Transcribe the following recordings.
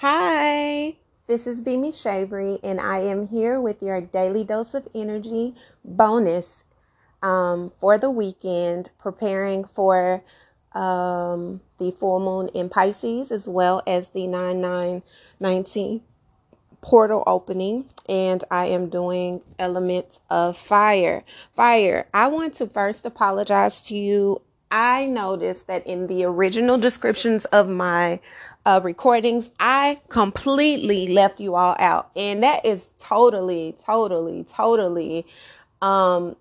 Hi, this is Beamy Shavery, and I am here with your daily dose of energy bonus um, for the weekend, preparing for um, the full moon in Pisces as well as the 9919 portal opening. And I am doing elements of fire. Fire, I want to first apologize to you I noticed that in the original descriptions of my uh, recordings, I completely left you all out. And that is totally, totally, totally, um,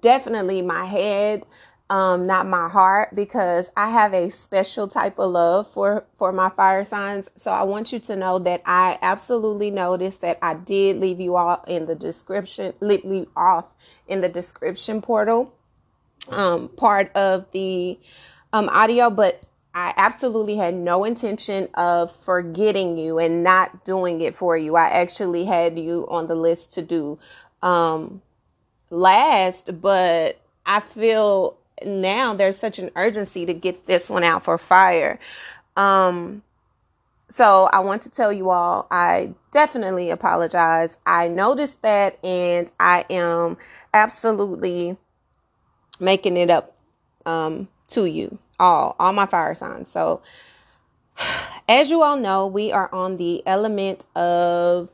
definitely my head, um, not my heart, because I have a special type of love for, for my fire signs. So I want you to know that I absolutely noticed that I did leave you all in the description, leave off in the description portal um, part of the um, audio, but I absolutely had no intention of forgetting you and not doing it for you. I actually had you on the list to do um, last, but I feel now there's such an urgency to get this one out for fire. Um, so I want to tell you all, I definitely apologize. I noticed that and I am absolutely making it up um, to you all, all my fire signs. So, as you all know, we are on the element of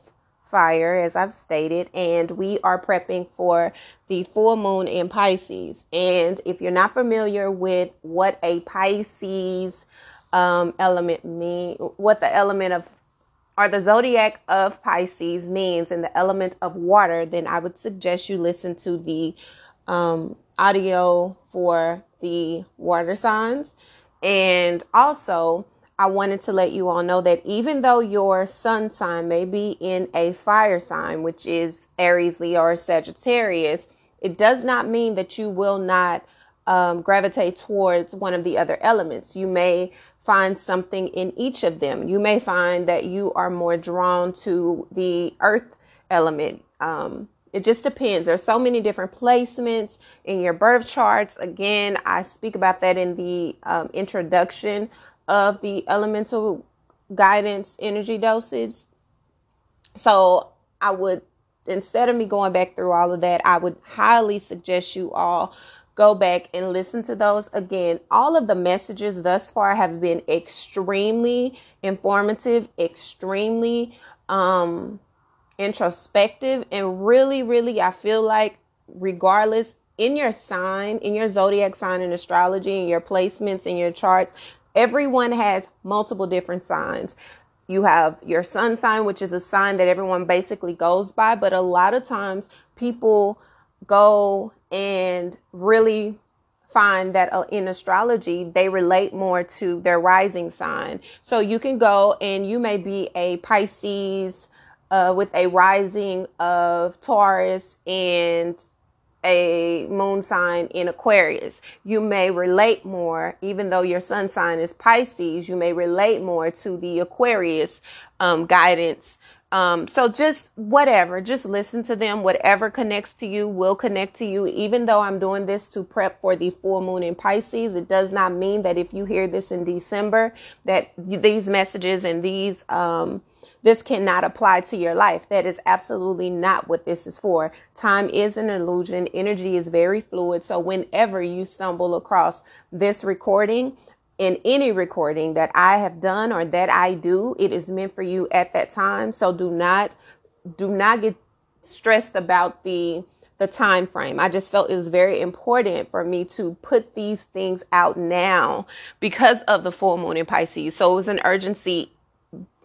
fire, as I've stated, and we are prepping for the full moon in Pisces. And if you're not familiar with what a Pisces um, element mean, what the element of or the zodiac of Pisces means and the element of water, then I would suggest you listen to the um, audio for the water signs. And also, I wanted to let you all know that even though your sun sign may be in a fire sign, which is Aries, Leo, or Sagittarius, it does not mean that you will not um, gravitate towards one of the other elements. You may find something in each of them. You may find that you are more drawn to the earth element. Um, it just depends. There's so many different placements in your birth charts. Again, I speak about that in the um, introduction of the elemental guidance energy dosage. So I would, instead of me going back through all of that, I would highly suggest you all go back and listen to those again. All of the messages thus far have been extremely informative, extremely um introspective and really really I feel like regardless in your sign, in your zodiac sign in astrology, in your placements in your charts, everyone has multiple different signs. You have your sun sign, which is a sign that everyone basically goes by, but a lot of times people go and really find that uh, in astrology they relate more to their rising sign. So you can go and you may be a Pisces uh, with a rising of Taurus and a moon sign in Aquarius. You may relate more, even though your sun sign is Pisces, you may relate more to the Aquarius um, guidance. Um, so just whatever, just listen to them. Whatever connects to you will connect to you. Even though I'm doing this to prep for the full moon in Pisces, it does not mean that if you hear this in December, that these messages and these, um, this cannot apply to your life. That is absolutely not what this is for. Time is an illusion. Energy is very fluid. So whenever you stumble across this recording, in any recording that I have done or that I do, it is meant for you at that time. So do not do not get stressed about the the time frame. I just felt it was very important for me to put these things out now because of the full moon in Pisces. So it was an urgency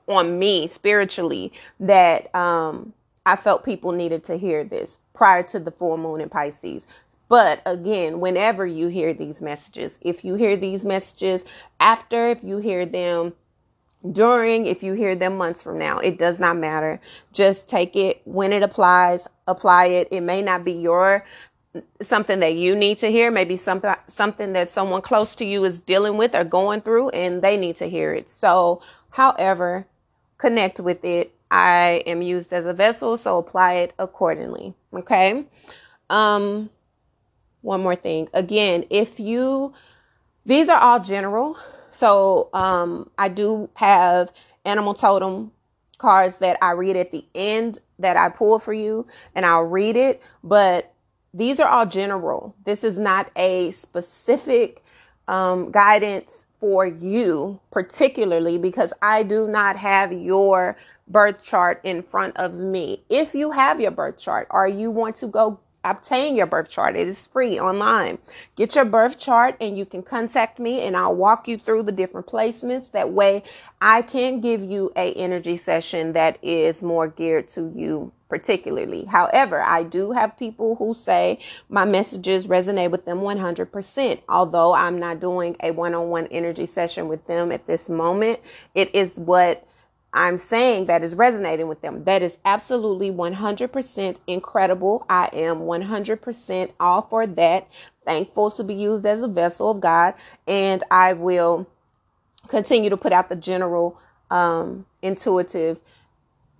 on me spiritually that um, I felt people needed to hear this prior to the full moon in Pisces. But again, whenever you hear these messages, if you hear these messages after, if you hear them during, if you hear them months from now, it does not matter. Just take it when it applies, apply it. It may not be your something that you need to hear, maybe something something that someone close to you is dealing with or going through and they need to hear it. So, however, connect with it. I am used as a vessel, so apply it accordingly. Okay. Um, one more thing. Again, if you, these are all general. So, um, I do have animal totem cards that I read at the end that I pull for you and I'll read it, but these are all general. This is not a specific um, guidance for you, particularly because I do not have your birth chart in front of me. If you have your birth chart or you want to go obtain your birth chart. It is free online. Get your birth chart and you can contact me and I'll walk you through the different placements. That way I can give you a energy session that is more geared to you particularly. However, I do have people who say my messages resonate with them 100%. Although I'm not doing a one-on-one energy session with them at this moment, it is what I'm saying that is resonating with them. That is absolutely 100% incredible. I am 100% all for that. Thankful to be used as a vessel of God. And I will continue to put out the general um, intuitive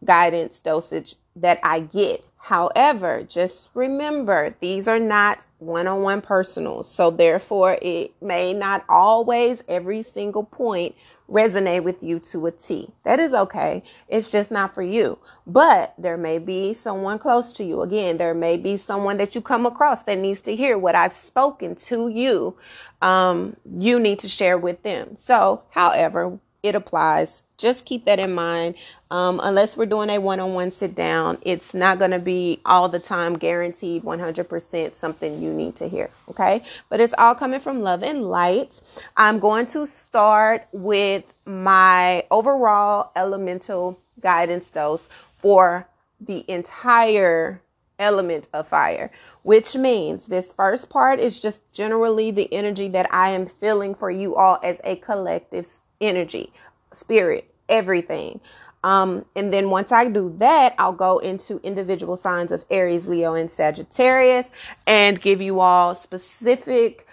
guidance dosage that I get. However, just remember these are not one on one personals. So, therefore, it may not always, every single point, resonate with you to a T. That is okay. It's just not for you. But there may be someone close to you. Again, there may be someone that you come across that needs to hear what I've spoken to you. Um, you need to share with them. So, however, it applies. Just keep that in mind. Um, unless we're doing a one on one sit down, it's not going to be all the time guaranteed 100% something you need to hear. Okay. But it's all coming from love and light. I'm going to start with my overall elemental guidance dose for the entire element of fire, which means this first part is just generally the energy that I am feeling for you all as a collective energy, spirit, everything. Um, and then once I do that, I'll go into individual signs of Aries, Leo, and Sagittarius and give you all specific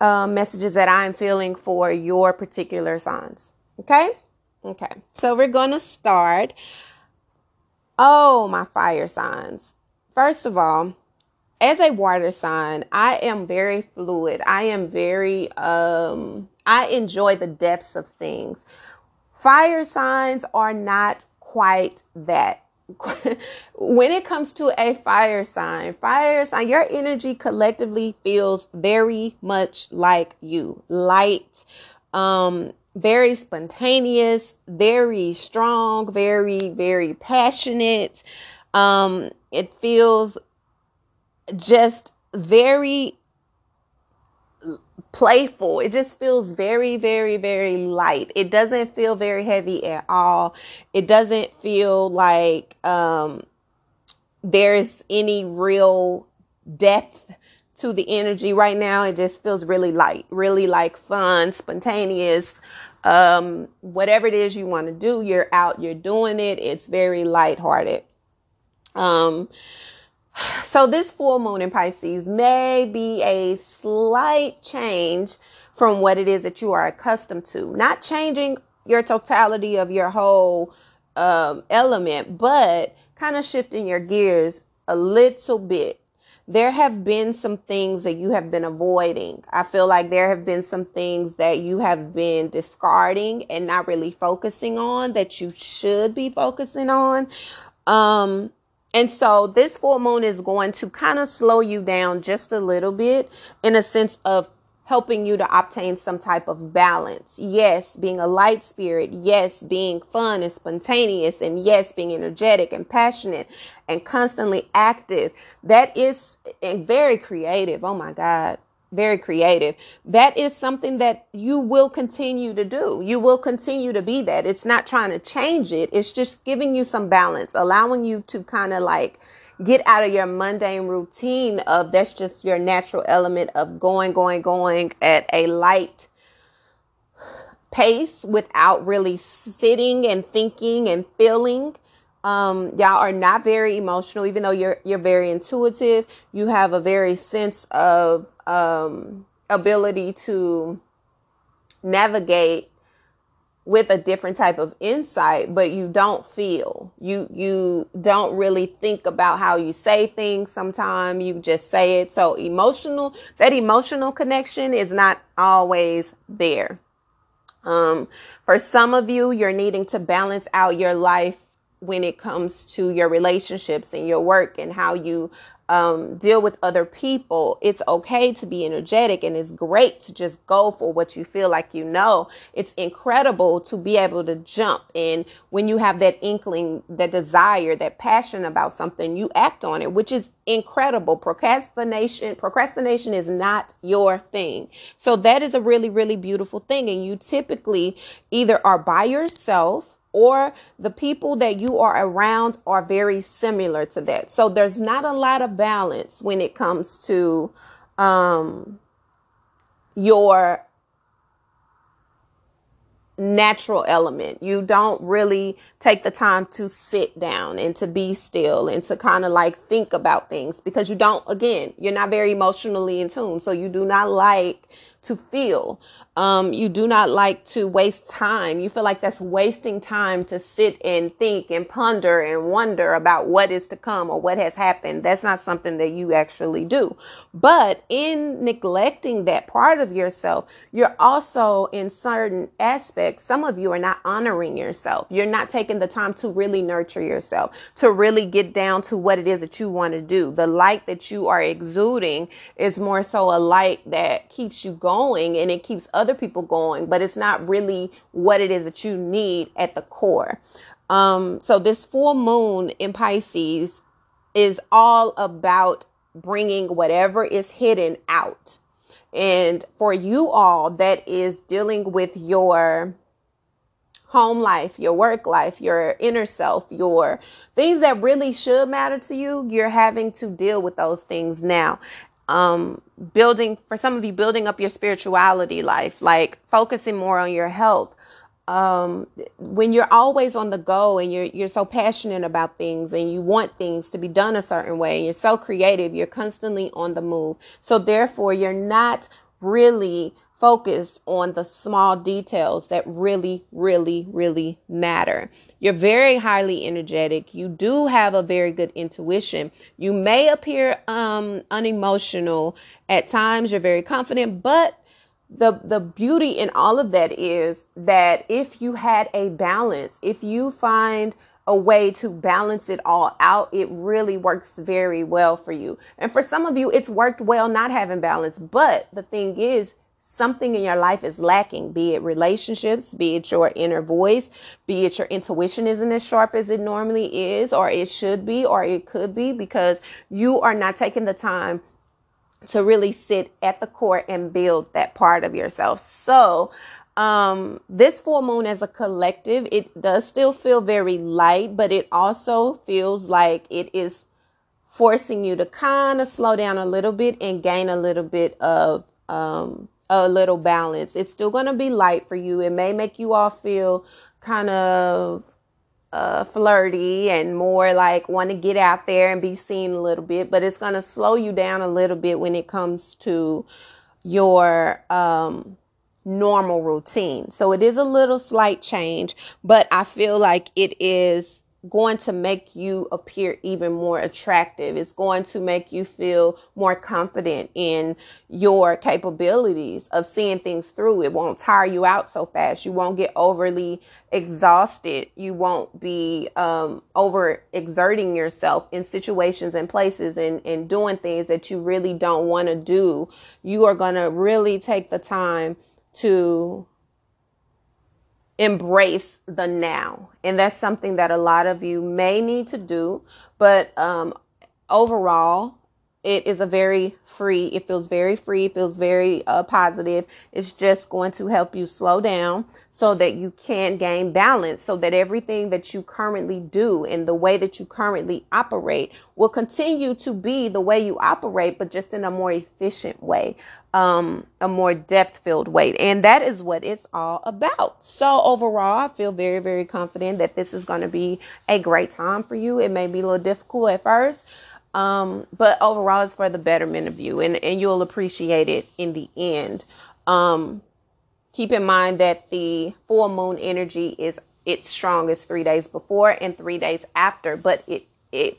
uh, messages that I'm feeling for your particular signs. Okay? Okay. So we're going to start. Oh, my fire signs. First of all, as a water sign, I am very fluid. I am very um I enjoy the depths of things. Fire signs are not quite that. when it comes to a fire sign, fire sign, your energy collectively feels very much like you. Light, um, very spontaneous, very strong, very, very passionate. Um, it feels just very playful. It just feels very, very, very light. It doesn't feel very heavy at all. It doesn't feel like um, there's any real depth to the energy right now. It just feels really light, really like fun, spontaneous. Um, whatever it is you want to do, you're out, you're doing it. It's very lighthearted. Um, so this full moon in Pisces may be a slight change from what it is that you are accustomed to. Not changing your totality of your whole um, element, but kind of shifting your gears a little bit. There have been some things that you have been avoiding. I feel like there have been some things that you have been discarding and not really focusing on that you should be focusing on. Um, and so this full moon is going to kind of slow you down just a little bit in a sense of helping you to obtain some type of balance. Yes, being a light spirit. Yes, being fun and spontaneous. And yes, being energetic and passionate and constantly active. That is very creative. Oh my God very creative. That is something that you will continue to do. You will continue to be that. It's not trying to change it. It's just giving you some balance, allowing you to kind of like get out of your mundane routine of that's just your natural element of going, going, going at a light pace without really sitting and thinking and feeling um y'all are not very emotional even though you're you're very intuitive. You have a very sense of um ability to navigate with a different type of insight but you don't feel. You you don't really think about how you say things sometimes you just say it. So emotional that emotional connection is not always there. Um, for some of you, you're needing to balance out your life when it comes to your relationships and your work and how you um, deal with other people, it's okay to be energetic and it's great to just go for what you feel like you know. It's incredible to be able to jump. And when you have that inkling, that desire, that passion about something, you act on it, which is incredible. Procrastination, procrastination is not your thing. So that is a really, really beautiful thing. And you typically either are by yourself or the people that you are around are very similar to that. So there's not a lot of balance when it comes to um, your natural element. You don't really take the time to sit down and to be still and to kind of like think about things because you don't, again, you're not very emotionally in tune. So you do not like to feel. Um, you do not like to waste time. You feel like that's wasting time to sit and think and ponder and wonder about what is to come or what has happened. That's not something that you actually do. But in neglecting that part of yourself, you're also in certain aspects, some of you are not honoring yourself. You're not taking the time to really nurture yourself, to really get down to what it is that you want to do. The light that you are exuding is more so a light that keeps you going and it keeps other people going, but it's not really what it is that you need at the core. Um, so this full moon in Pisces is all about bringing whatever is hidden out. And for you all, that is dealing with your home life, your work life, your inner self, your things that really should matter to you, you're having to deal with those things now um, building for some of you building up your spirituality life like focusing more on your health. Um, when you're always on the go and you're you're so passionate about things and you want things to be done a certain way and you're so creative you're constantly on the move. So therefore you're not really focused on the small details that really, really, really matter. You're very highly energetic. You do have a very good intuition. You may appear um, unemotional at times. You're very confident, but the the beauty in all of that is that if you had a balance, if you find a way to balance it all out, it really works very well for you. And for some of you, it's worked well not having balance. But the thing is, something in your life is lacking, be it relationships, be it your inner voice, be it your intuition isn't as sharp as it normally is, or it should be, or it could be, because you are not taking the time to really sit at the core and build that part of yourself. So, um, this full moon as a collective, it does still feel very light, but it also feels like it is forcing you to kind of slow down a little bit and gain a little bit of um, a little balance. It's still going to be light for you. It may make you all feel kind of uh, flirty and more like want to get out there and be seen a little bit, but it's going to slow you down a little bit when it comes to your um, normal routine. So it is a little slight change, but I feel like it is going to make you appear even more attractive. It's going to make you feel more confident in your capabilities of seeing things through. It won't tire you out so fast. You won't get overly exhausted. You won't be um, over exerting yourself in situations and places and, and doing things that you really don't want to do. You are going to really take the time to embrace the now. And that's something that a lot of you may need to do. But um, overall, it is a very free, it feels very free, it feels very uh, positive. It's just going to help you slow down so that you can gain balance, so that everything that you currently do and the way that you currently operate will continue to be the way you operate, but just in a more efficient way um, a more depth filled weight. And that is what it's all about. So, overall, I feel very, very confident that this is going to be a great time for you. It may be a little difficult at first, um, but overall, it's for the betterment of you, and, and you'll appreciate it in the end. Um, keep in mind that the full moon energy is its strongest three days before and three days after, but it, it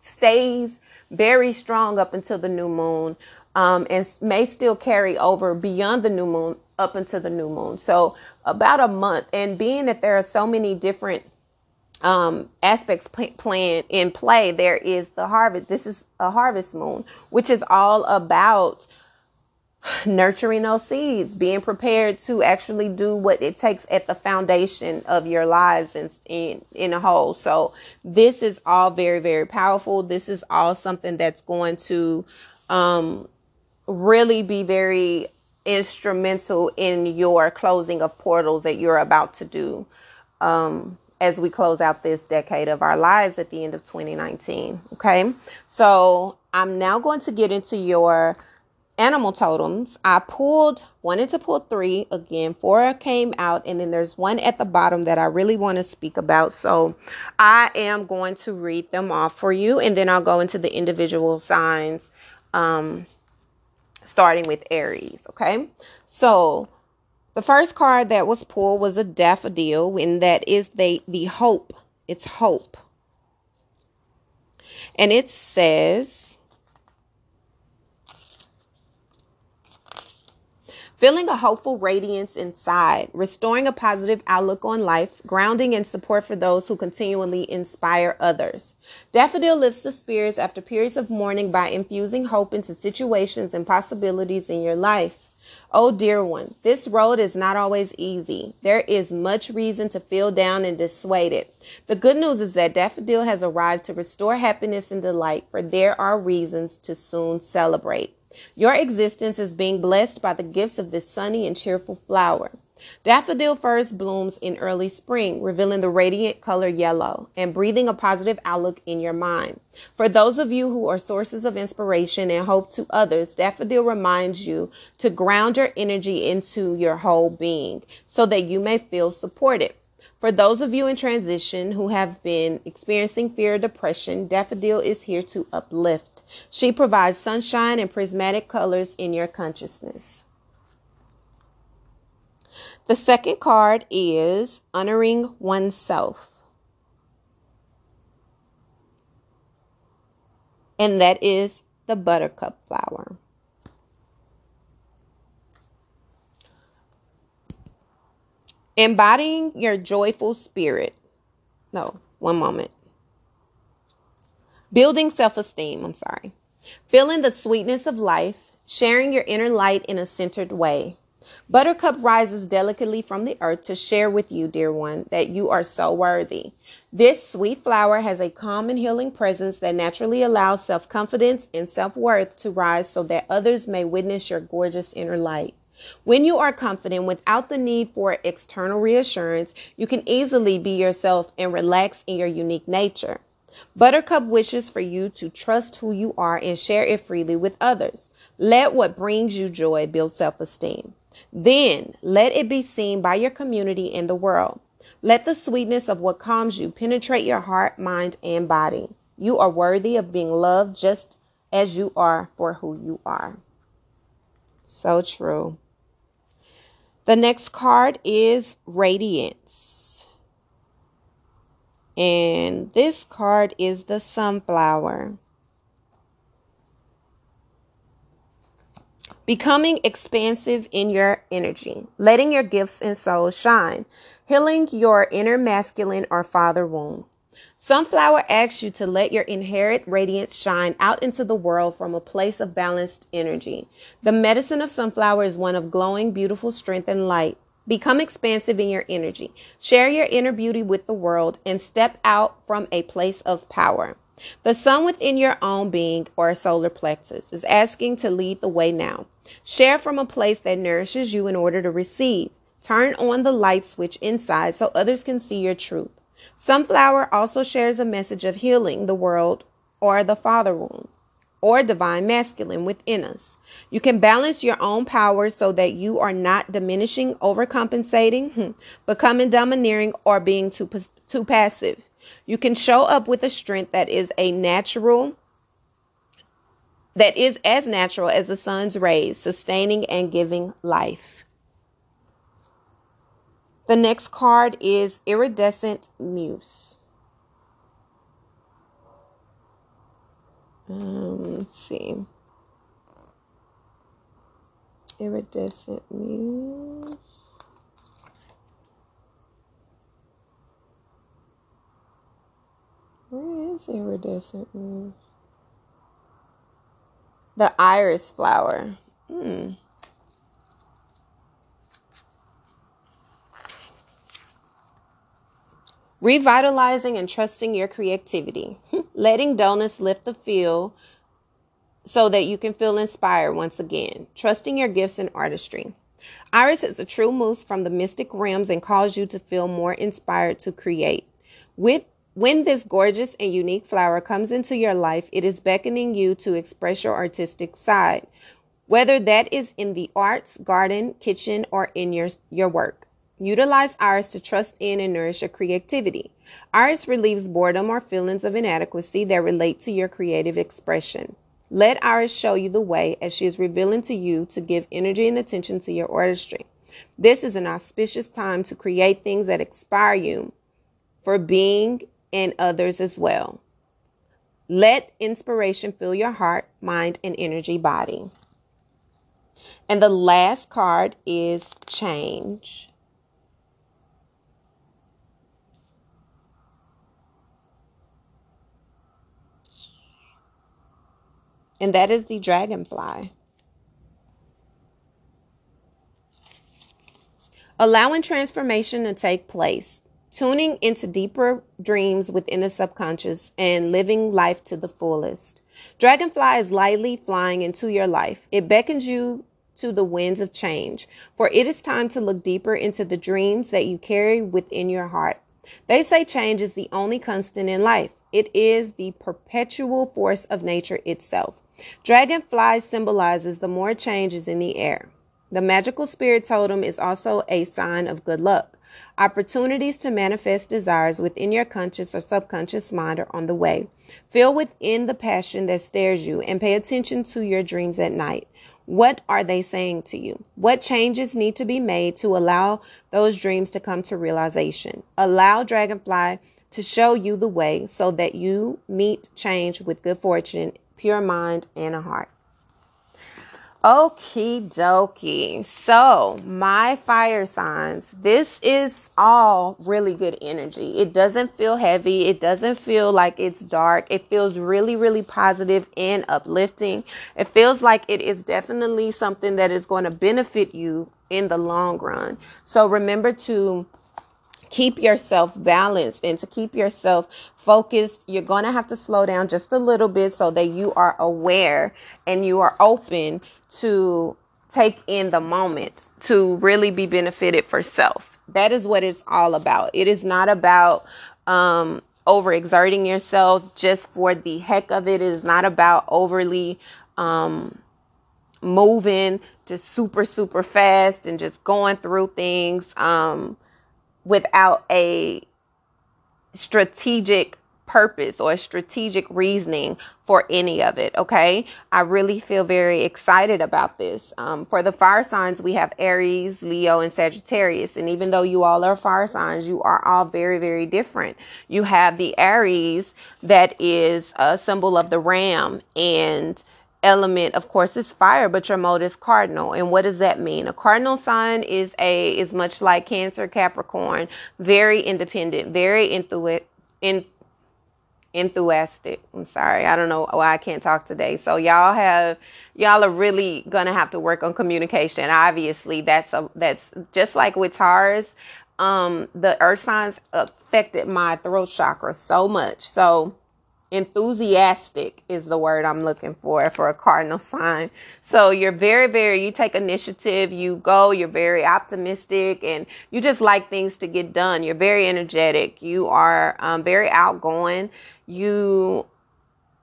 stays very strong up until the new moon um, and may still carry over beyond the new moon up into the new moon. So about a month. And being that there are so many different um, aspects plan in play, there is the harvest. This is a harvest moon, which is all about nurturing those seeds, being prepared to actually do what it takes at the foundation of your lives and in, in a whole. So this is all very, very powerful. This is all something that's going to um, really be very instrumental in your closing of portals that you're about to do um, as we close out this decade of our lives at the end of 2019. Okay, so I'm now going to get into your animal totems. I pulled, wanted to pull three again, four came out, and then there's one at the bottom that I really want to speak about. So I am going to read them off for you, and then I'll go into the individual signs. Um, starting with Aries. Okay. So the first card that was pulled was a daffodil, and that is the, the hope. It's hope. And it says, Feeling a hopeful radiance inside, restoring a positive outlook on life, grounding and support for those who continually inspire others. Daffodil lifts the spirits after periods of mourning by infusing hope into situations and possibilities in your life. Oh, dear one, this road is not always easy. There is much reason to feel down and dissuaded. The good news is that Daffodil has arrived to restore happiness and delight, for there are reasons to soon celebrate. Your existence is being blessed by the gifts of this sunny and cheerful flower. Daffodil first blooms in early spring, revealing the radiant color yellow and breathing a positive outlook in your mind. For those of you who are sources of inspiration and hope to others, Daffodil reminds you to ground your energy into your whole being so that you may feel supported. For those of you in transition who have been experiencing fear or depression, Daffodil is here to uplift. She provides sunshine and prismatic colors in your consciousness. The second card is honoring oneself. And that is the buttercup flower. Embodying your joyful spirit. No, one moment. Building self esteem. I'm sorry. Feeling the sweetness of life. Sharing your inner light in a centered way. Buttercup rises delicately from the earth to share with you, dear one, that you are so worthy. This sweet flower has a calm and healing presence that naturally allows self confidence and self worth to rise so that others may witness your gorgeous inner light. When you are confident without the need for external reassurance, you can easily be yourself and relax in your unique nature. Buttercup wishes for you to trust who you are and share it freely with others. Let what brings you joy build self esteem. Then let it be seen by your community and the world. Let the sweetness of what calms you penetrate your heart, mind, and body. You are worthy of being loved just as you are for who you are. So true. The next card is Radiance. And this card is the Sunflower. Becoming expansive in your energy, letting your gifts and souls shine, healing your inner masculine or father wound. Sunflower asks you to let your inherent radiance shine out into the world from a place of balanced energy. The medicine of sunflower is one of glowing, beautiful strength and light. Become expansive in your energy. Share your inner beauty with the world and step out from a place of power. The sun within your own being or solar plexus is asking to lead the way now. Share from a place that nourishes you in order to receive. Turn on the light switch inside so others can see your truth. Sunflower also shares a message of healing the world or the father wound or divine masculine within us. You can balance your own power so that you are not diminishing, overcompensating, hmm, becoming domineering, or being too, too passive. You can show up with a strength that is a natural, that is as natural as the sun's rays, sustaining and giving life. The next card is Iridescent Muse. Um, let's see. Iridescent Muse. Where is iridescent muse? The iris flower. Hmm. Revitalizing and trusting your creativity. Letting dullness lift the feel so that you can feel inspired once again. Trusting your gifts and artistry. Iris is a true muse from the mystic realms and calls you to feel more inspired to create. With when this gorgeous and unique flower comes into your life, it is beckoning you to express your artistic side, whether that is in the arts, garden, kitchen, or in your, your work. Utilize Iris to trust in and nourish your creativity. Iris relieves boredom or feelings of inadequacy that relate to your creative expression. Let Iris show you the way as she is revealing to you to give energy and attention to your artistry. This is an auspicious time to create things that inspire you for being and others as well. Let inspiration fill your heart, mind, and energy body. And the last card is change. And that is the dragonfly. Allowing transformation to take place tuning into deeper dreams within the subconscious and living life to the fullest. Dragonfly is lightly flying into your life. It beckons you to the winds of change, for it is time to look deeper into the dreams that you carry within your heart. They say change is the only constant in life. It is the perpetual force of nature itself. Dragonfly symbolizes the more changes in the air. The magical spirit totem is also a sign of good luck. Opportunities to manifest desires within your conscious or subconscious mind are on the way. Feel within the passion that stares you and pay attention to your dreams at night. What are they saying to you? What changes need to be made to allow those dreams to come to realization? Allow Dragonfly to show you the way so that you meet change with good fortune, pure mind, and a heart. Okie dokie. So, my fire signs, this is all really good energy. It doesn't feel heavy. It doesn't feel like it's dark. It feels really, really positive and uplifting. It feels like it is definitely something that is going to benefit you in the long run. So, remember to keep yourself balanced and to keep yourself focused, you're going to have to slow down just a little bit so that you are aware and you are open to take in the moment to really be benefited for self. That is what it's all about. It is not about um, overexerting yourself just for the heck of it. It is not about overly um, moving just super, super fast and just going through things. Um, without a strategic purpose or a strategic reasoning for any of it. Okay. I really feel very excited about this. Um, for the fire signs, we have Aries, Leo, and Sagittarius. And even though you all are fire signs, you are all very, very different. You have the Aries that is a symbol of the ram and element of course is fire but your mode is cardinal. And what does that mean? A cardinal sign is a is much like cancer capricorn very independent very enthu- in, enthusiastic. I'm sorry i don't know why i can't talk today. So y'all have y'all are really gonna have to work on communication. Obviously that's a that's just like with taurus um the earth signs affected my throat chakra so much. So enthusiastic is the word I'm looking for for a cardinal sign. So you're very, very, you take initiative, you go, you're very optimistic, and you just like things to get done. You're very energetic, you are um, very outgoing, you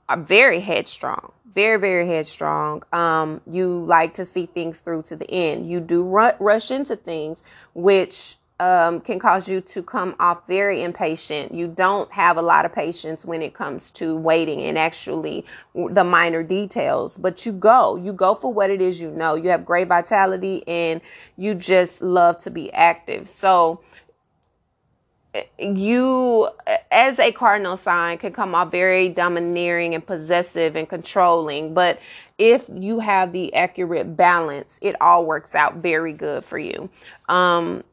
are very headstrong. Very, very headstrong. Um, you like to see things through to the end. You do ru- rush into things, which um, can cause you to come off very impatient. You don't have a lot of patience when it comes to waiting and actually the minor details, but you go, you go for what it is you know. You have great vitality and you just love to be active. So you as a cardinal sign can come off very domineering and possessive and controlling but if you have the accurate balance it all works out very good for you um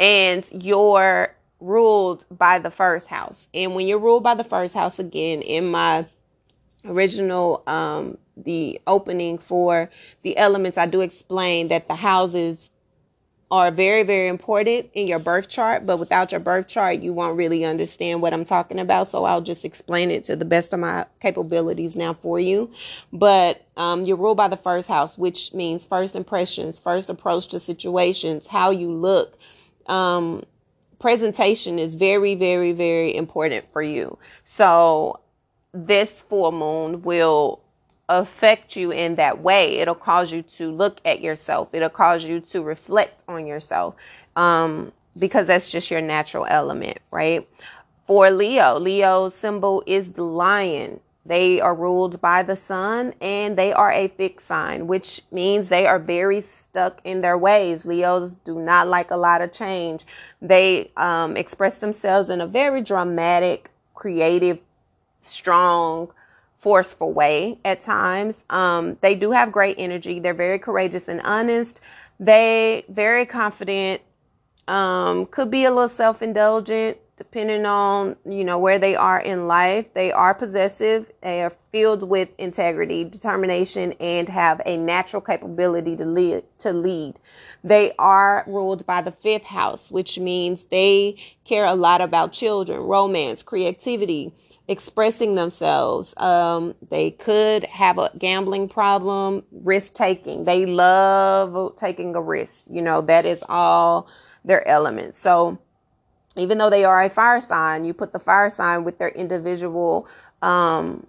and you're ruled by the first house and when you're ruled by the first house again in my original um the opening for the elements i do explain that the houses are very, very important in your birth chart, but without your birth chart, you won't really understand what I'm talking about. So I'll just explain it to the best of my capabilities now for you. But um, you're ruled by the first house, which means first impressions, first approach to situations, how you look. Um, presentation is very, very, very important for you. So this full moon will affect you in that way. It'll cause you to look at yourself. It'll cause you to reflect on yourself. Um, because that's just your natural element, right? For Leo, Leo's symbol is the lion. They are ruled by the sun and they are a fixed sign, which means they are very stuck in their ways. Leos do not like a lot of change. They um, express themselves in a very dramatic, creative, strong, forceful way at times. Um, they do have great energy. They're very courageous and honest. They very confident. Um, could be a little self-indulgent depending on you know where they are in life. They are possessive. They are filled with integrity, determination, and have a natural capability to lead. To lead. They are ruled by the fifth house, which means they care a lot about children, romance, creativity expressing themselves. Um, they could have a gambling problem, risk taking. They love taking a risk. You know, that is all their elements. So even though they are a fire sign, you put the fire sign with their individual, um,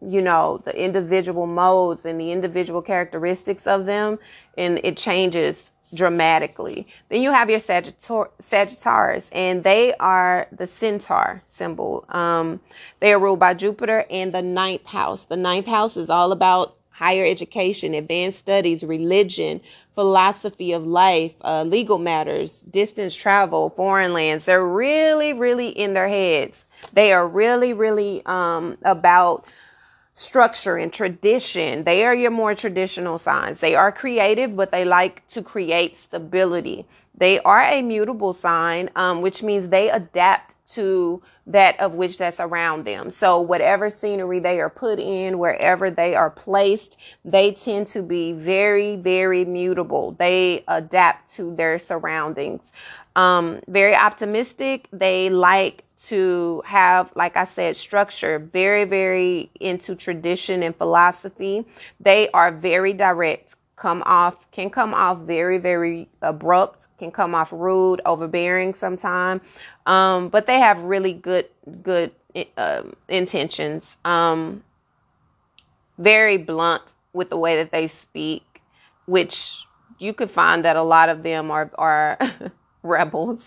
you know, the individual modes and the individual characteristics of them, and it changes dramatically. Then you have your Sagittar- Sagittarius, and they are the centaur symbol. Um, they are ruled by Jupiter and the ninth house. The ninth house is all about higher education, advanced studies, religion, philosophy of life, uh, legal matters, distance travel, foreign lands. They're really, really in their heads. They are really, really um, about structure and tradition. They are your more traditional signs. They are creative, but they like to create stability. They are a mutable sign, um, which means they adapt to that of which that's around them. So whatever scenery they are put in, wherever they are placed, they tend to be very, very mutable. They adapt to their surroundings. Um, very optimistic. They like to have, like I said, structure, very, very into tradition and philosophy. They are very direct, come off, can come off very, very abrupt, can come off rude, overbearing sometimes. Um, but they have really good, good uh, intentions. Um, very blunt with the way that they speak, which you could find that a lot of them are, are rebels.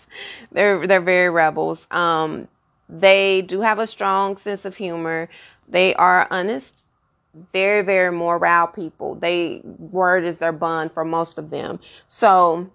They're they're very rebels. Um, they do have a strong sense of humor. They are honest, very very moral people. They word is their bond for most of them. So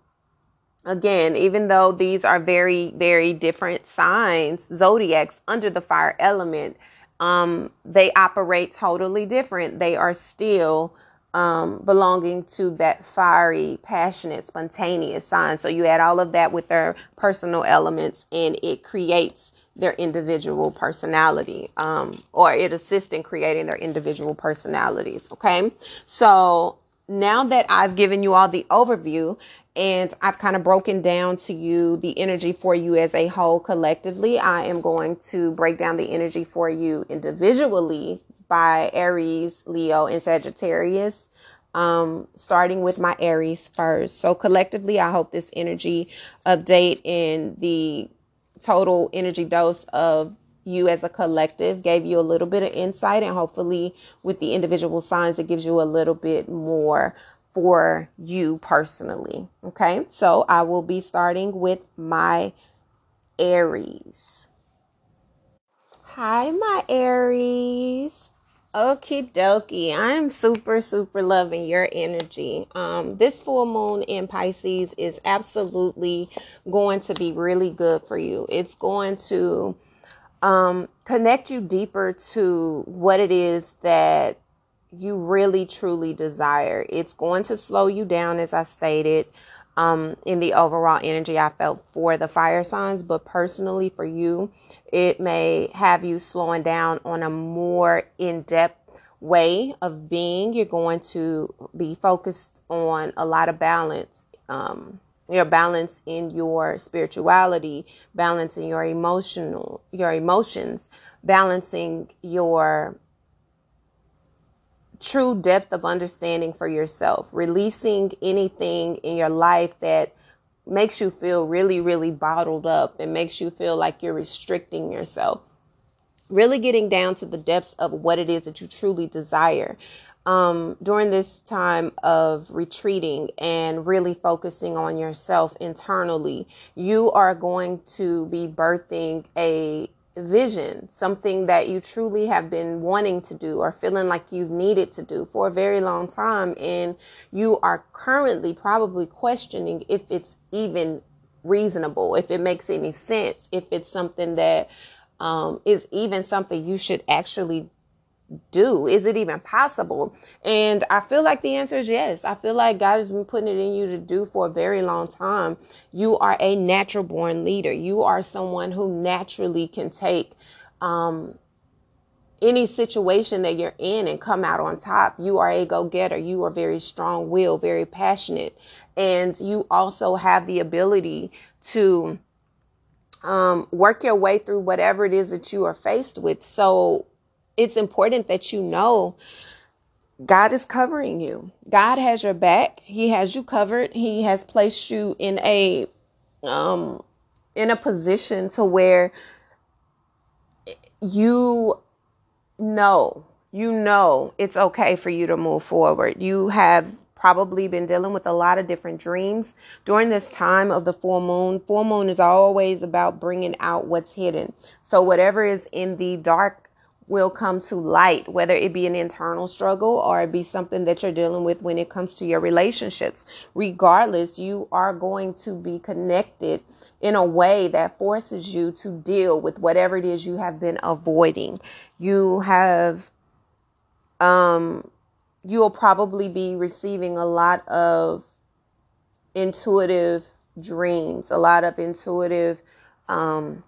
again, even though these are very very different signs, zodiacs under the fire element, um, they operate totally different. They are still um, belonging to that fiery, passionate, spontaneous sign. So you add all of that with their personal elements, and it creates their individual personality, um, or it assists in creating their individual personalities. Okay, so now that I've given you all the overview and I've kind of broken down to you the energy for you as a whole collectively, I am going to break down the energy for you individually by Aries, Leo, and Sagittarius. Um, starting with my Aries first. So collectively, I hope this energy update and the total energy dose of you as a collective gave you a little bit of insight and hopefully with the individual signs it gives you a little bit more for you personally okay? So i will be starting with my aries. Hi my aries Okie dokie. I'm super, super loving your energy. Um, this full moon in Pisces is absolutely going to be really good for you. It's going to um, connect you deeper to what it is that you really, truly desire. It's going to slow you down, as I stated um, in the overall energy I felt for the fire signs, but personally for you, it may have you slowing down on a more in depth way of being. You're going to be focused on a lot of balance. Um, your balance in your spirituality, balance in your emotional, your emotions, balancing your true depth of understanding for yourself, releasing anything in your life that makes you feel really, really bottled up and makes you feel like you're restricting yourself. Really getting down to the depths of what it is that you truly desire. Um, during this time of retreating and really focusing on yourself internally, you are going to be birthing a vision, something that you truly have been wanting to do or feeling like you've needed to do for a very long time. And you are currently probably questioning if it's even reasonable, if it makes any sense, if it's something that um, is even something you should actually do? Is it even possible? And I feel like the answer is yes. I feel like God has been putting it in you to do for a very long time. You are a natural born leader. You are someone who naturally can take um, any situation that you're in and come out on top. You are a go getter. You are very strong willed, very passionate. And you also have the ability to um, work your way through whatever it is that you are faced with. So it's important that you know God is covering you. God has your back. He has you covered. He has placed you in a um in a position to where you know, you know it's okay for you to move forward. You have probably been dealing with a lot of different dreams during this time of the full moon. Full moon is always about bringing out what's hidden. So whatever is in the dark will come to light, whether it be an internal struggle or it be something that you're dealing with when it comes to your relationships. Regardless, you are going to be connected in a way that forces you to deal with whatever it is you have been avoiding. You have, um, you'll probably be receiving a lot of intuitive dreams, a lot of intuitive, um,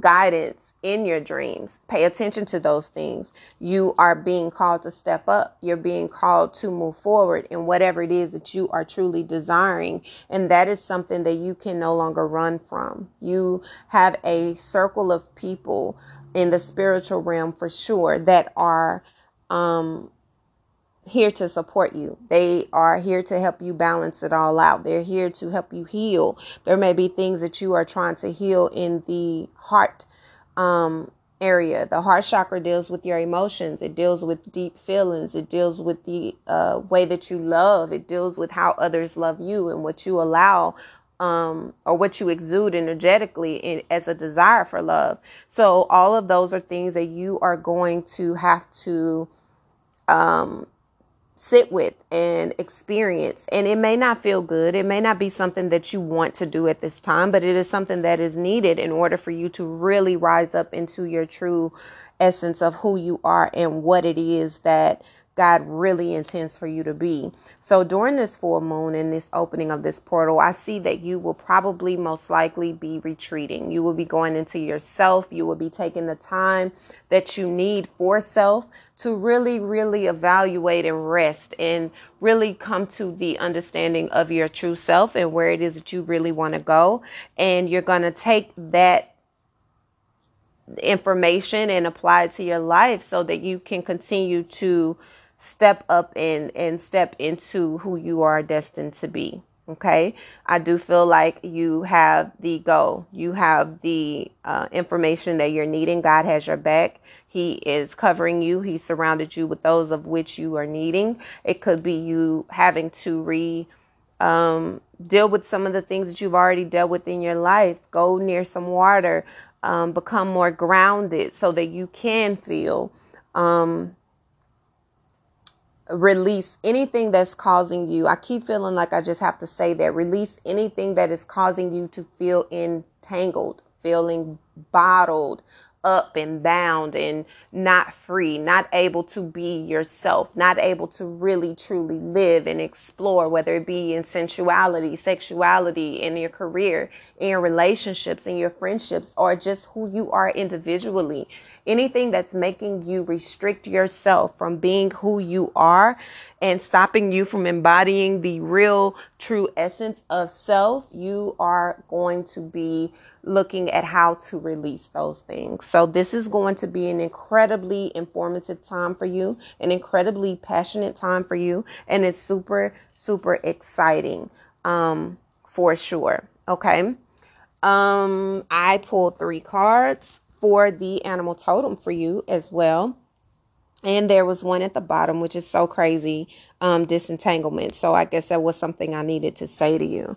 guidance in your dreams. Pay attention to those things. You are being called to step up. You're being called to move forward in whatever it is that you are truly desiring. And that is something that you can no longer run from. You have a circle of people in the spiritual realm for sure that are um, here to support you. They are here to help you balance it all out. They're here to help you heal. There may be things that you are trying to heal in the heart um, area. The heart chakra deals with your emotions. It deals with deep feelings. It deals with the uh, way that you love. It deals with how others love you and what you allow um, or what you exude energetically in, as a desire for love. So all of those are things that you are going to have to um, sit with and experience. And it may not feel good. It may not be something that you want to do at this time, but it is something that is needed in order for you to really rise up into your true essence of who you are and what it is that God really intends for you to be. So during this full moon and this opening of this portal, I see that you will probably most likely be retreating. You will be going into yourself. You will be taking the time that you need for self to really, really evaluate and rest and really come to the understanding of your true self and where it is that you really want to go. And you're going to take that information and apply it to your life so that you can continue to step up and and step into who you are destined to be okay? I do feel like you have the goal. You have the uh, information that you're needing. God has your back. He is covering you. He surrounded you with those of which you are needing. It could be you having to re um, deal with some of the things that you've already dealt with in your life. Go near some water um, become more grounded so that you can feel um, release anything that's causing you. I keep feeling like I just have to say that. Release anything that is causing you to feel entangled, feeling bottled, up and bound and not free, not able to be yourself, not able to really truly live and explore, whether it be in sensuality, sexuality, in your career, in your relationships, in your friendships, or just who you are individually. Anything that's making you restrict yourself from being who you are and stopping you from embodying the real, true essence of self, you are going to be looking at how to release those things. So, this is going to be an incredibly informative time for you, an incredibly passionate time for you, and it's super, super exciting um, for sure. Okay. Um, I pulled three cards for the animal totem for you as well. And there was one at the bottom, which is so crazy um, disentanglement. So I guess that was something I needed to say to you.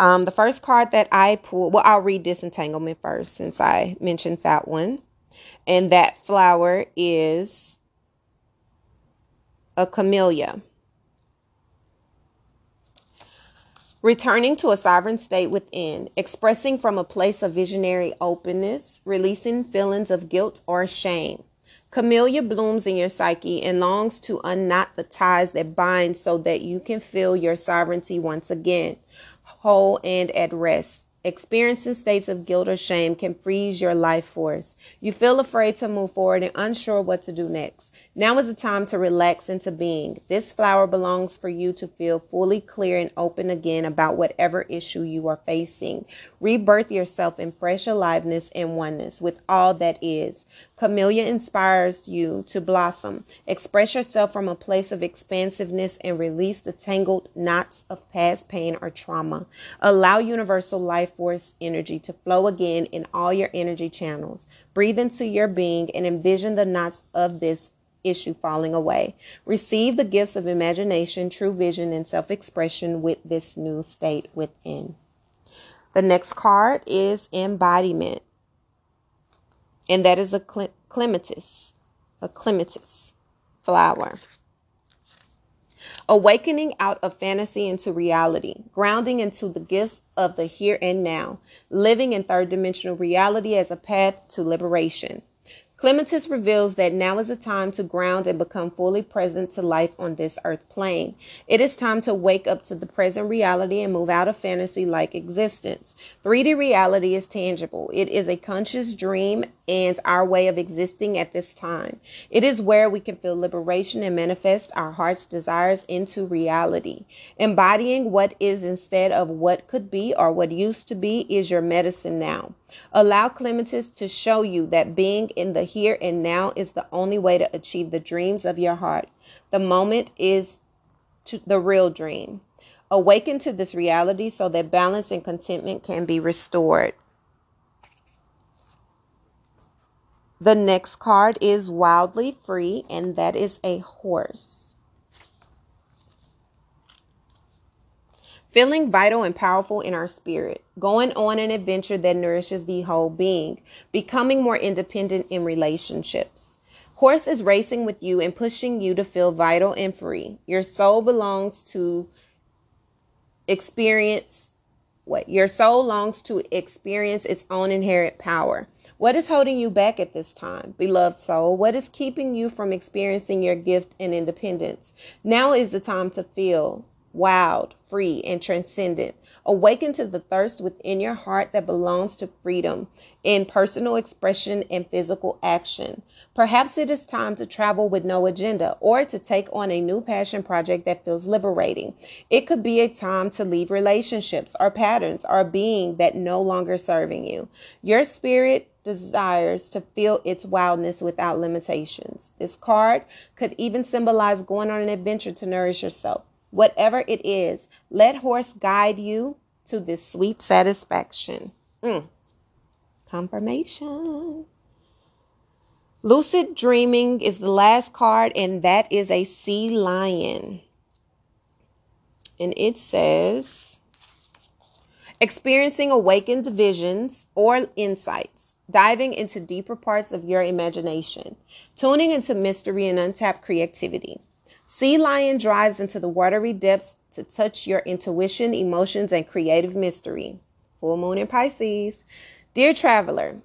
Um, the first card that I pulled, well, I'll read disentanglement first since I mentioned that one. And that flower is a camellia. Returning to a sovereign state within, expressing from a place of visionary openness, releasing feelings of guilt or shame. Camellia blooms in your psyche and longs to unknot the ties that bind so that you can feel your sovereignty once again, whole and at rest. Experiencing states of guilt or shame can freeze your life force. You feel afraid to move forward and unsure what to do next. Now is the time to relax into being. This flower belongs for you to feel fully clear and open again about whatever issue you are facing. Rebirth yourself in fresh aliveness and oneness with all that is. Camellia inspires you to blossom. Express yourself from a place of expansiveness and release the tangled knots of past pain or trauma. Allow universal life force energy to flow again in all your energy channels. Breathe into your being and envision the knots of this issue falling away. Receive the gifts of imagination, true vision, and self expression with this new state within. The next card is embodiment, and that is a clematis, a clematis flower. Awakening out of fantasy into reality, grounding into the gifts of the here and now, living in third dimensional reality as a path to liberation. Clematis reveals that now is the time to ground and become fully present to life on this earth plane. It is time to wake up to the present reality and move out of fantasy like existence. 3D reality is tangible. It is a conscious dream and our way of existing at this time. It is where we can feel liberation and manifest our heart's desires into reality. Embodying what is instead of what could be or what used to be is your medicine now. Allow clematis to show you that being in the here and now is the only way to achieve the dreams of your heart. The moment is the real dream. Awaken to this reality so that balance and contentment can be restored. The next card is wildly free, and that is a horse. feeling vital and powerful in our spirit, going on an adventure that nourishes the whole being, becoming more independent in relationships. Horse is racing with you and pushing you to feel vital and free. Your soul belongs to experience what? Your soul longs to experience its own inherent power. What is holding you back at this time, beloved soul? What is keeping you from experiencing your gift and independence? Now is the time to feel wild, free, and transcendent. Awaken to the thirst within your heart that belongs to freedom in personal expression and physical action. Perhaps it is time to travel with no agenda or to take on a new passion project that feels liberating. It could be a time to leave relationships or patterns or being that no longer serving you. Your spirit desires to feel its wildness without limitations. This card could even symbolize going on an adventure to nourish yourself. Whatever it is, let horse guide you to this sweet satisfaction. Mm. Confirmation. Lucid dreaming is the last card, and that is a sea lion. And it says experiencing awakened visions or insights, diving into deeper parts of your imagination, tuning into mystery and untapped creativity Sea Lion drives into the watery depths to touch your intuition, emotions, and creative mystery. Full moon in Pisces. Dear traveler,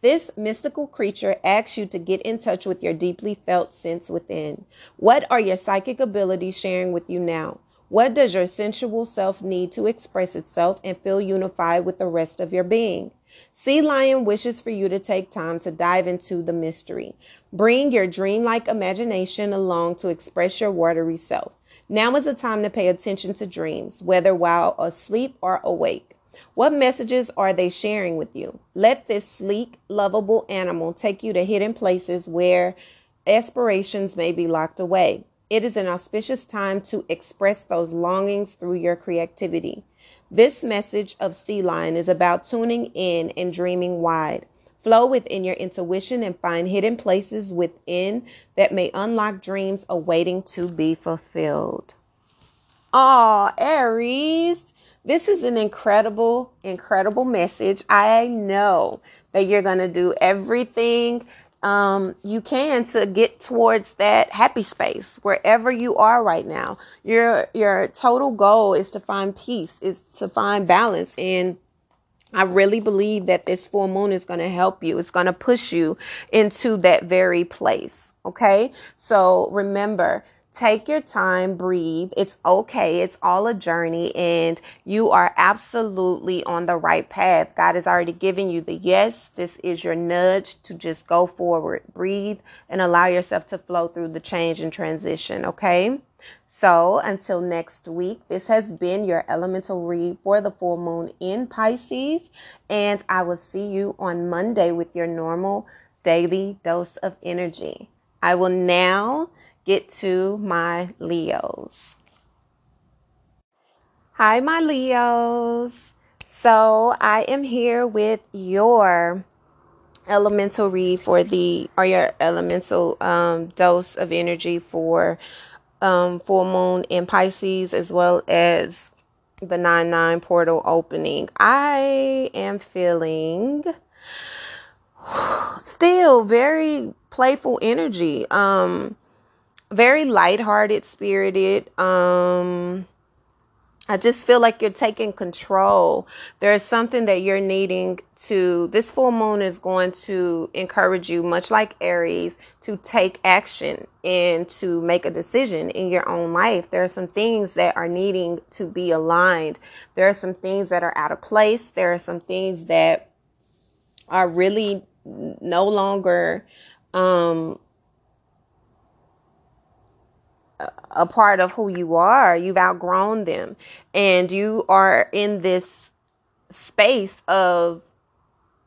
this mystical creature asks you to get in touch with your deeply felt sense within. What are your psychic abilities sharing with you now? What does your sensual self need to express itself and feel unified with the rest of your being? Sea Lion wishes for you to take time to dive into the mystery. Bring your dreamlike imagination along to express your watery self. Now is the time to pay attention to dreams, whether while asleep or awake. What messages are they sharing with you? Let this sleek, lovable animal take you to hidden places where aspirations may be locked away. It is an auspicious time to express those longings through your creativity. This message of Sea Lion is about tuning in and dreaming wide. Flow within your intuition and find hidden places within that may unlock dreams awaiting to be fulfilled. Aw, Aries, this is an incredible, incredible message. I know that you're going to do everything um, you can to get towards that happy space wherever you are right now. Your your total goal is to find peace, is to find balance, and I really believe that this full moon is going to help you. It's going to push you into that very place. Okay, so remember Take your time, breathe. It's okay. It's all a journey, and you are absolutely on the right path. God has already given you the yes. This is your nudge to just go forward, breathe, and allow yourself to flow through the change and transition. Okay. So until next week, this has been your elemental read for the full moon in Pisces, and I will see you on Monday with your normal daily dose of energy. I will now get to my Leos. Hi, my Leos. So I am here with your elemental read for the or your elemental um, dose of energy for um, full moon in Pisces as well as the 9 9 portal opening. I am feeling still very playful energy. Um, very lighthearted, spirited. Um, I just feel like you're taking control. There's something that you're needing to, this full moon is going to encourage you, much like Aries, to take action and to make a decision in your own life. There are some things that are needing to be aligned. There are some things that are out of place. There are some things that are really no longer, um, a part of who you are. You've outgrown them. And you are in this space of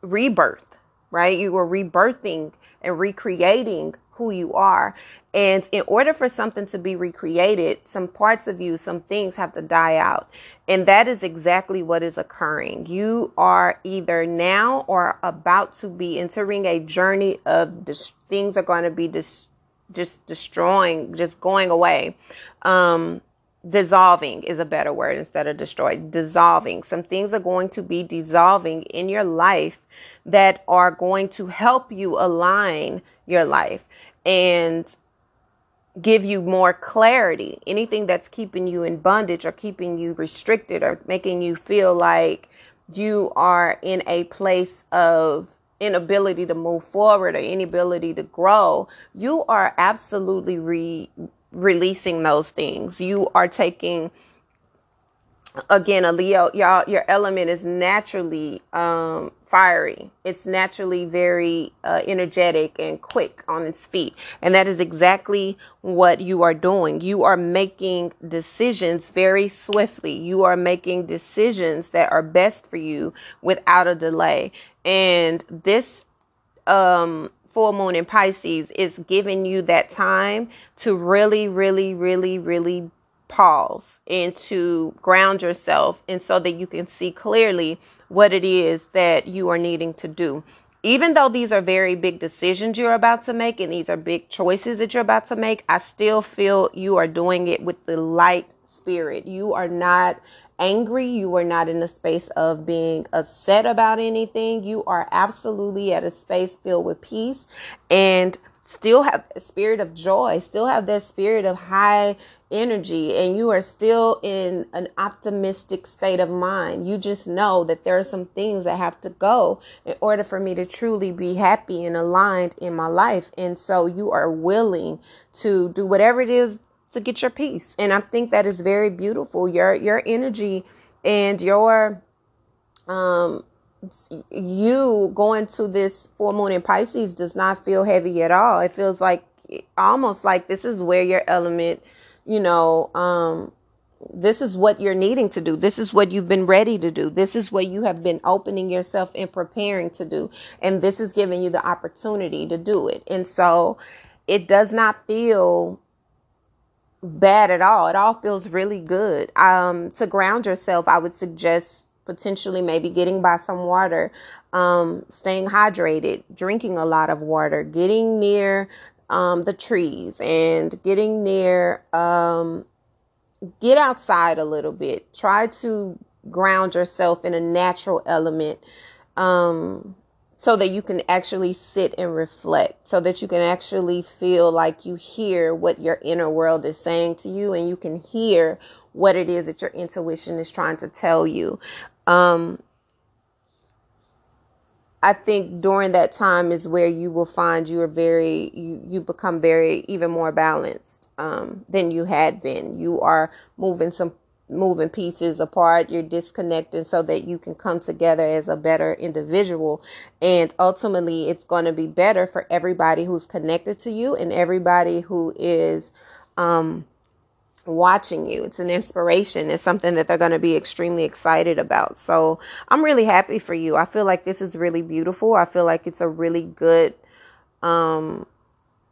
rebirth, right? You are rebirthing and recreating who you are. And in order for something to be recreated, some parts of you, some things have to die out. And that is exactly what is occurring. You are either now or about to be entering a journey of dis- things are going to be destroyed just destroying, just going away. Um, dissolving is a better word instead of destroyed. Dissolving. Some things are going to be dissolving in your life that are going to help you align your life and give you more clarity. Anything that's keeping you in bondage or keeping you restricted or making you feel like you are in a place of inability to move forward or inability to grow, you are absolutely re- releasing those things. You are taking again a leo y'all your element is naturally um fiery. It's naturally very uh, energetic and quick on its feet. And that is exactly what you are doing. You are making decisions very swiftly. You are making decisions that are best for you without a delay and this um, full moon in Pisces is giving you that time to really, really, really, really pause and to ground yourself and so that you can see clearly what it is that you are needing to do. Even though these are very big decisions you're about to make and these are big choices that you're about to make, I still feel you are doing it with the light spirit. You are not angry. You are not in a space of being upset about anything. You are absolutely at a space filled with peace and still have a spirit of joy, still have that spirit of high energy, and you are still in an optimistic state of mind. You just know that there are some things that have to go in order for me to truly be happy and aligned in my life. And so you are willing to do whatever it is to get your peace. And I think that is very beautiful. Your your energy and your um you going to this full moon in Pisces does not feel heavy at all. It feels like almost like this is where your element, you know, um, this is what you're needing to do. This is what you've been ready to do. This is what you have been opening yourself and preparing to do. And this is giving you the opportunity to do it. And so it does not feel bad at all. It all feels really good. Um, to ground yourself, I would suggest potentially maybe getting by some water, um, staying hydrated, drinking a lot of water, getting near um, the trees, and getting near, um, get outside a little bit. Try to ground yourself in a natural element um, so that you can actually sit and reflect, so that you can actually feel like you hear what your inner world is saying to you and you can hear what it is that your intuition is trying to tell you. Um, I think during that time is where you will find you are very you you become very even more balanced um, than you had been. You are moving some moving pieces apart. You're disconnecting so that you can come together as a better individual, and ultimately, it's going to be better for everybody who's connected to you and everybody who is. Um, watching you. It's an inspiration. It's something that they're going to be extremely excited about. So I'm really happy for you. I feel like this is really beautiful. I feel like it's a really good um,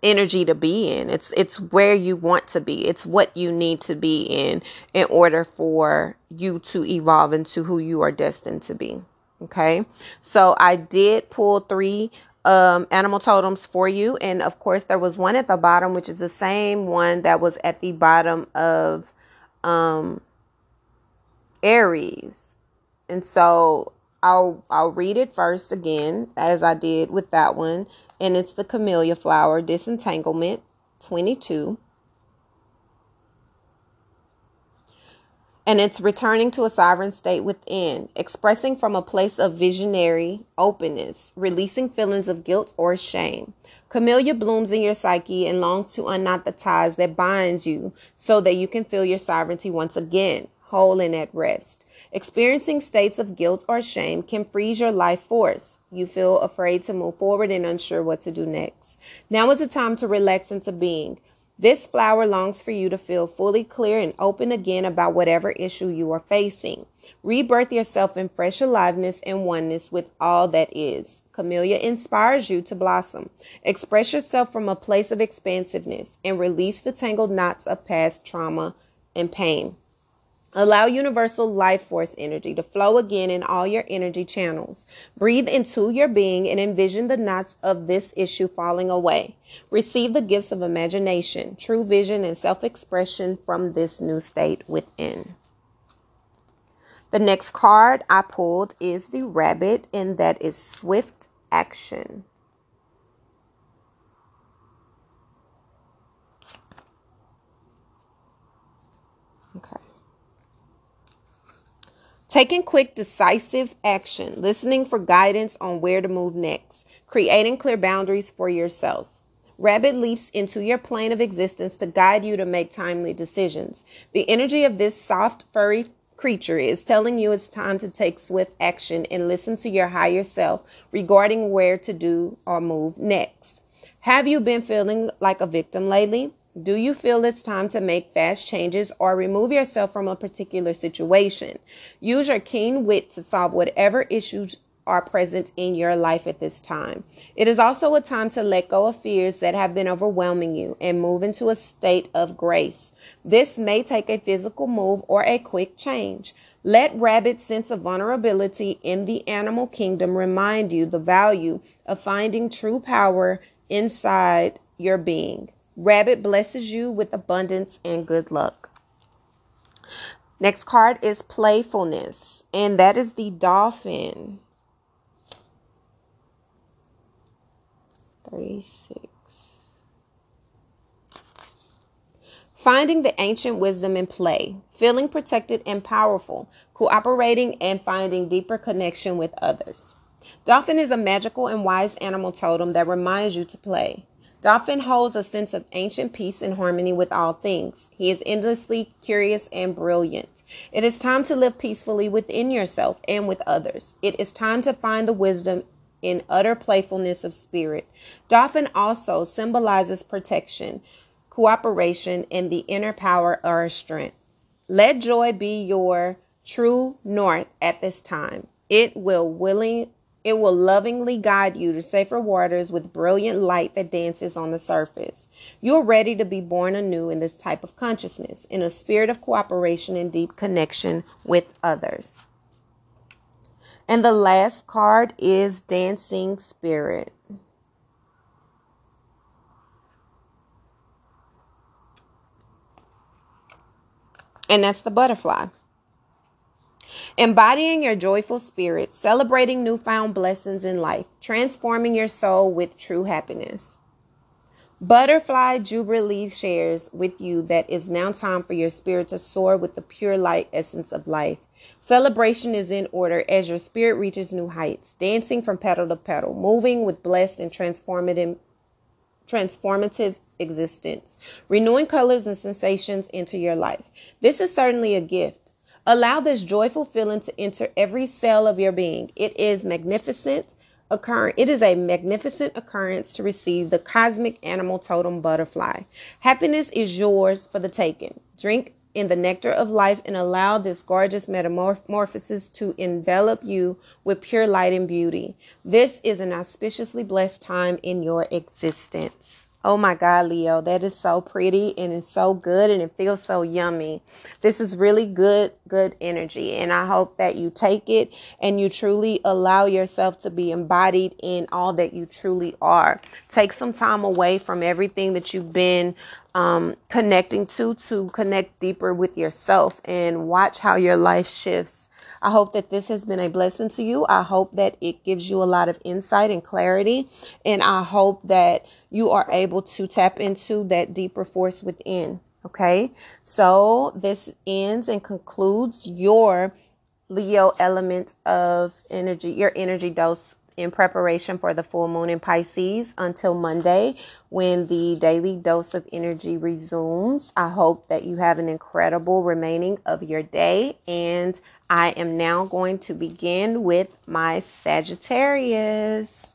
energy to be in. It's it's where you want to be. It's what you need to be in in order for you to evolve into who you are destined to be. Okay. So I did pull three um, animal totems for you. And of course, there was one at the bottom, which is the same one that was at the bottom of um, Aries. And so I'll I'll read it first again, as I did with that one. And it's the camellia flower disentanglement 22. And it's returning to a sovereign state within, expressing from a place of visionary openness, releasing feelings of guilt or shame. Camellia blooms in your psyche and longs to unknot the ties that binds you so that you can feel your sovereignty once again, whole and at rest. Experiencing states of guilt or shame can freeze your life force. You feel afraid to move forward and unsure what to do next. Now is the time to relax into being. This flower longs for you to feel fully clear and open again about whatever issue you are facing. Rebirth yourself in fresh aliveness and oneness with all that is. Camellia inspires you to blossom. Express yourself from a place of expansiveness and release the tangled knots of past trauma and pain. Allow universal life force energy to flow again in all your energy channels. Breathe into your being and envision the knots of this issue falling away. Receive the gifts of imagination, true vision, and self expression from this new state within. The next card I pulled is the rabbit, and that is swift action. Taking quick, decisive action, listening for guidance on where to move next, creating clear boundaries for yourself. Rabbit leaps into your plane of existence to guide you to make timely decisions. The energy of this soft, furry creature is telling you it's time to take swift action and listen to your higher self regarding where to do or move next. Have you been feeling like a victim lately? Do you feel it's time to make fast changes or remove yourself from a particular situation? Use your keen wit to solve whatever issues are present in your life at this time. It is also a time to let go of fears that have been overwhelming you and move into a state of grace. This may take a physical move or a quick change. Let Rabbit's sense of vulnerability in the animal kingdom remind you the value of finding true power inside your being. Rabbit blesses you with abundance and good luck. Next card is playfulness, and that is the dolphin. 36. Finding the ancient wisdom in play, feeling protected and powerful, cooperating and finding deeper connection with others. Dolphin is a magical and wise animal totem that reminds you to play. Dolphin holds a sense of ancient peace and harmony with all things. He is endlessly curious and brilliant. It is time to live peacefully within yourself and with others. It is time to find the wisdom in utter playfulness of spirit. Dolphin also symbolizes protection, cooperation, and the inner power or strength. Let joy be your true north at this time. It will willing it will lovingly guide you to safer waters with brilliant light that dances on the surface. You're ready to be born anew in this type of consciousness, in a spirit of cooperation and deep connection with others. And the last card is Dancing Spirit. And that's the butterfly. Embodying your joyful spirit, celebrating newfound blessings in life, transforming your soul with true happiness. Butterfly Jubilee shares with you that it's now time for your spirit to soar with the pure light essence of life. Celebration is in order as your spirit reaches new heights, dancing from petal to petal, moving with blessed and transformative transformative existence, renewing colors and sensations into your life. This is certainly a gift Allow this joyful feeling to enter every cell of your being. It is magnificent occurrence. It is a magnificent occurrence to receive the cosmic animal totem butterfly. Happiness is yours for the taking. Drink in the nectar of life and allow this gorgeous metamorphosis to envelop you with pure light and beauty. This is an auspiciously blessed time in your existence. Oh my God, Leo, that is so pretty and it's so good and it feels so yummy. This is really good, good energy. And I hope that you take it and you truly allow yourself to be embodied in all that you truly are. Take some time away from everything that you've been um, connecting to to connect deeper with yourself and watch how your life shifts I hope that this has been a blessing to you. I hope that it gives you a lot of insight and clarity. And I hope that you are able to tap into that deeper force within. Okay. So this ends and concludes your Leo element of energy, your energy dose in preparation for the full moon in Pisces until Monday when the daily dose of energy resumes. I hope that you have an incredible remaining of your day and I am now going to begin with my Sagittarius.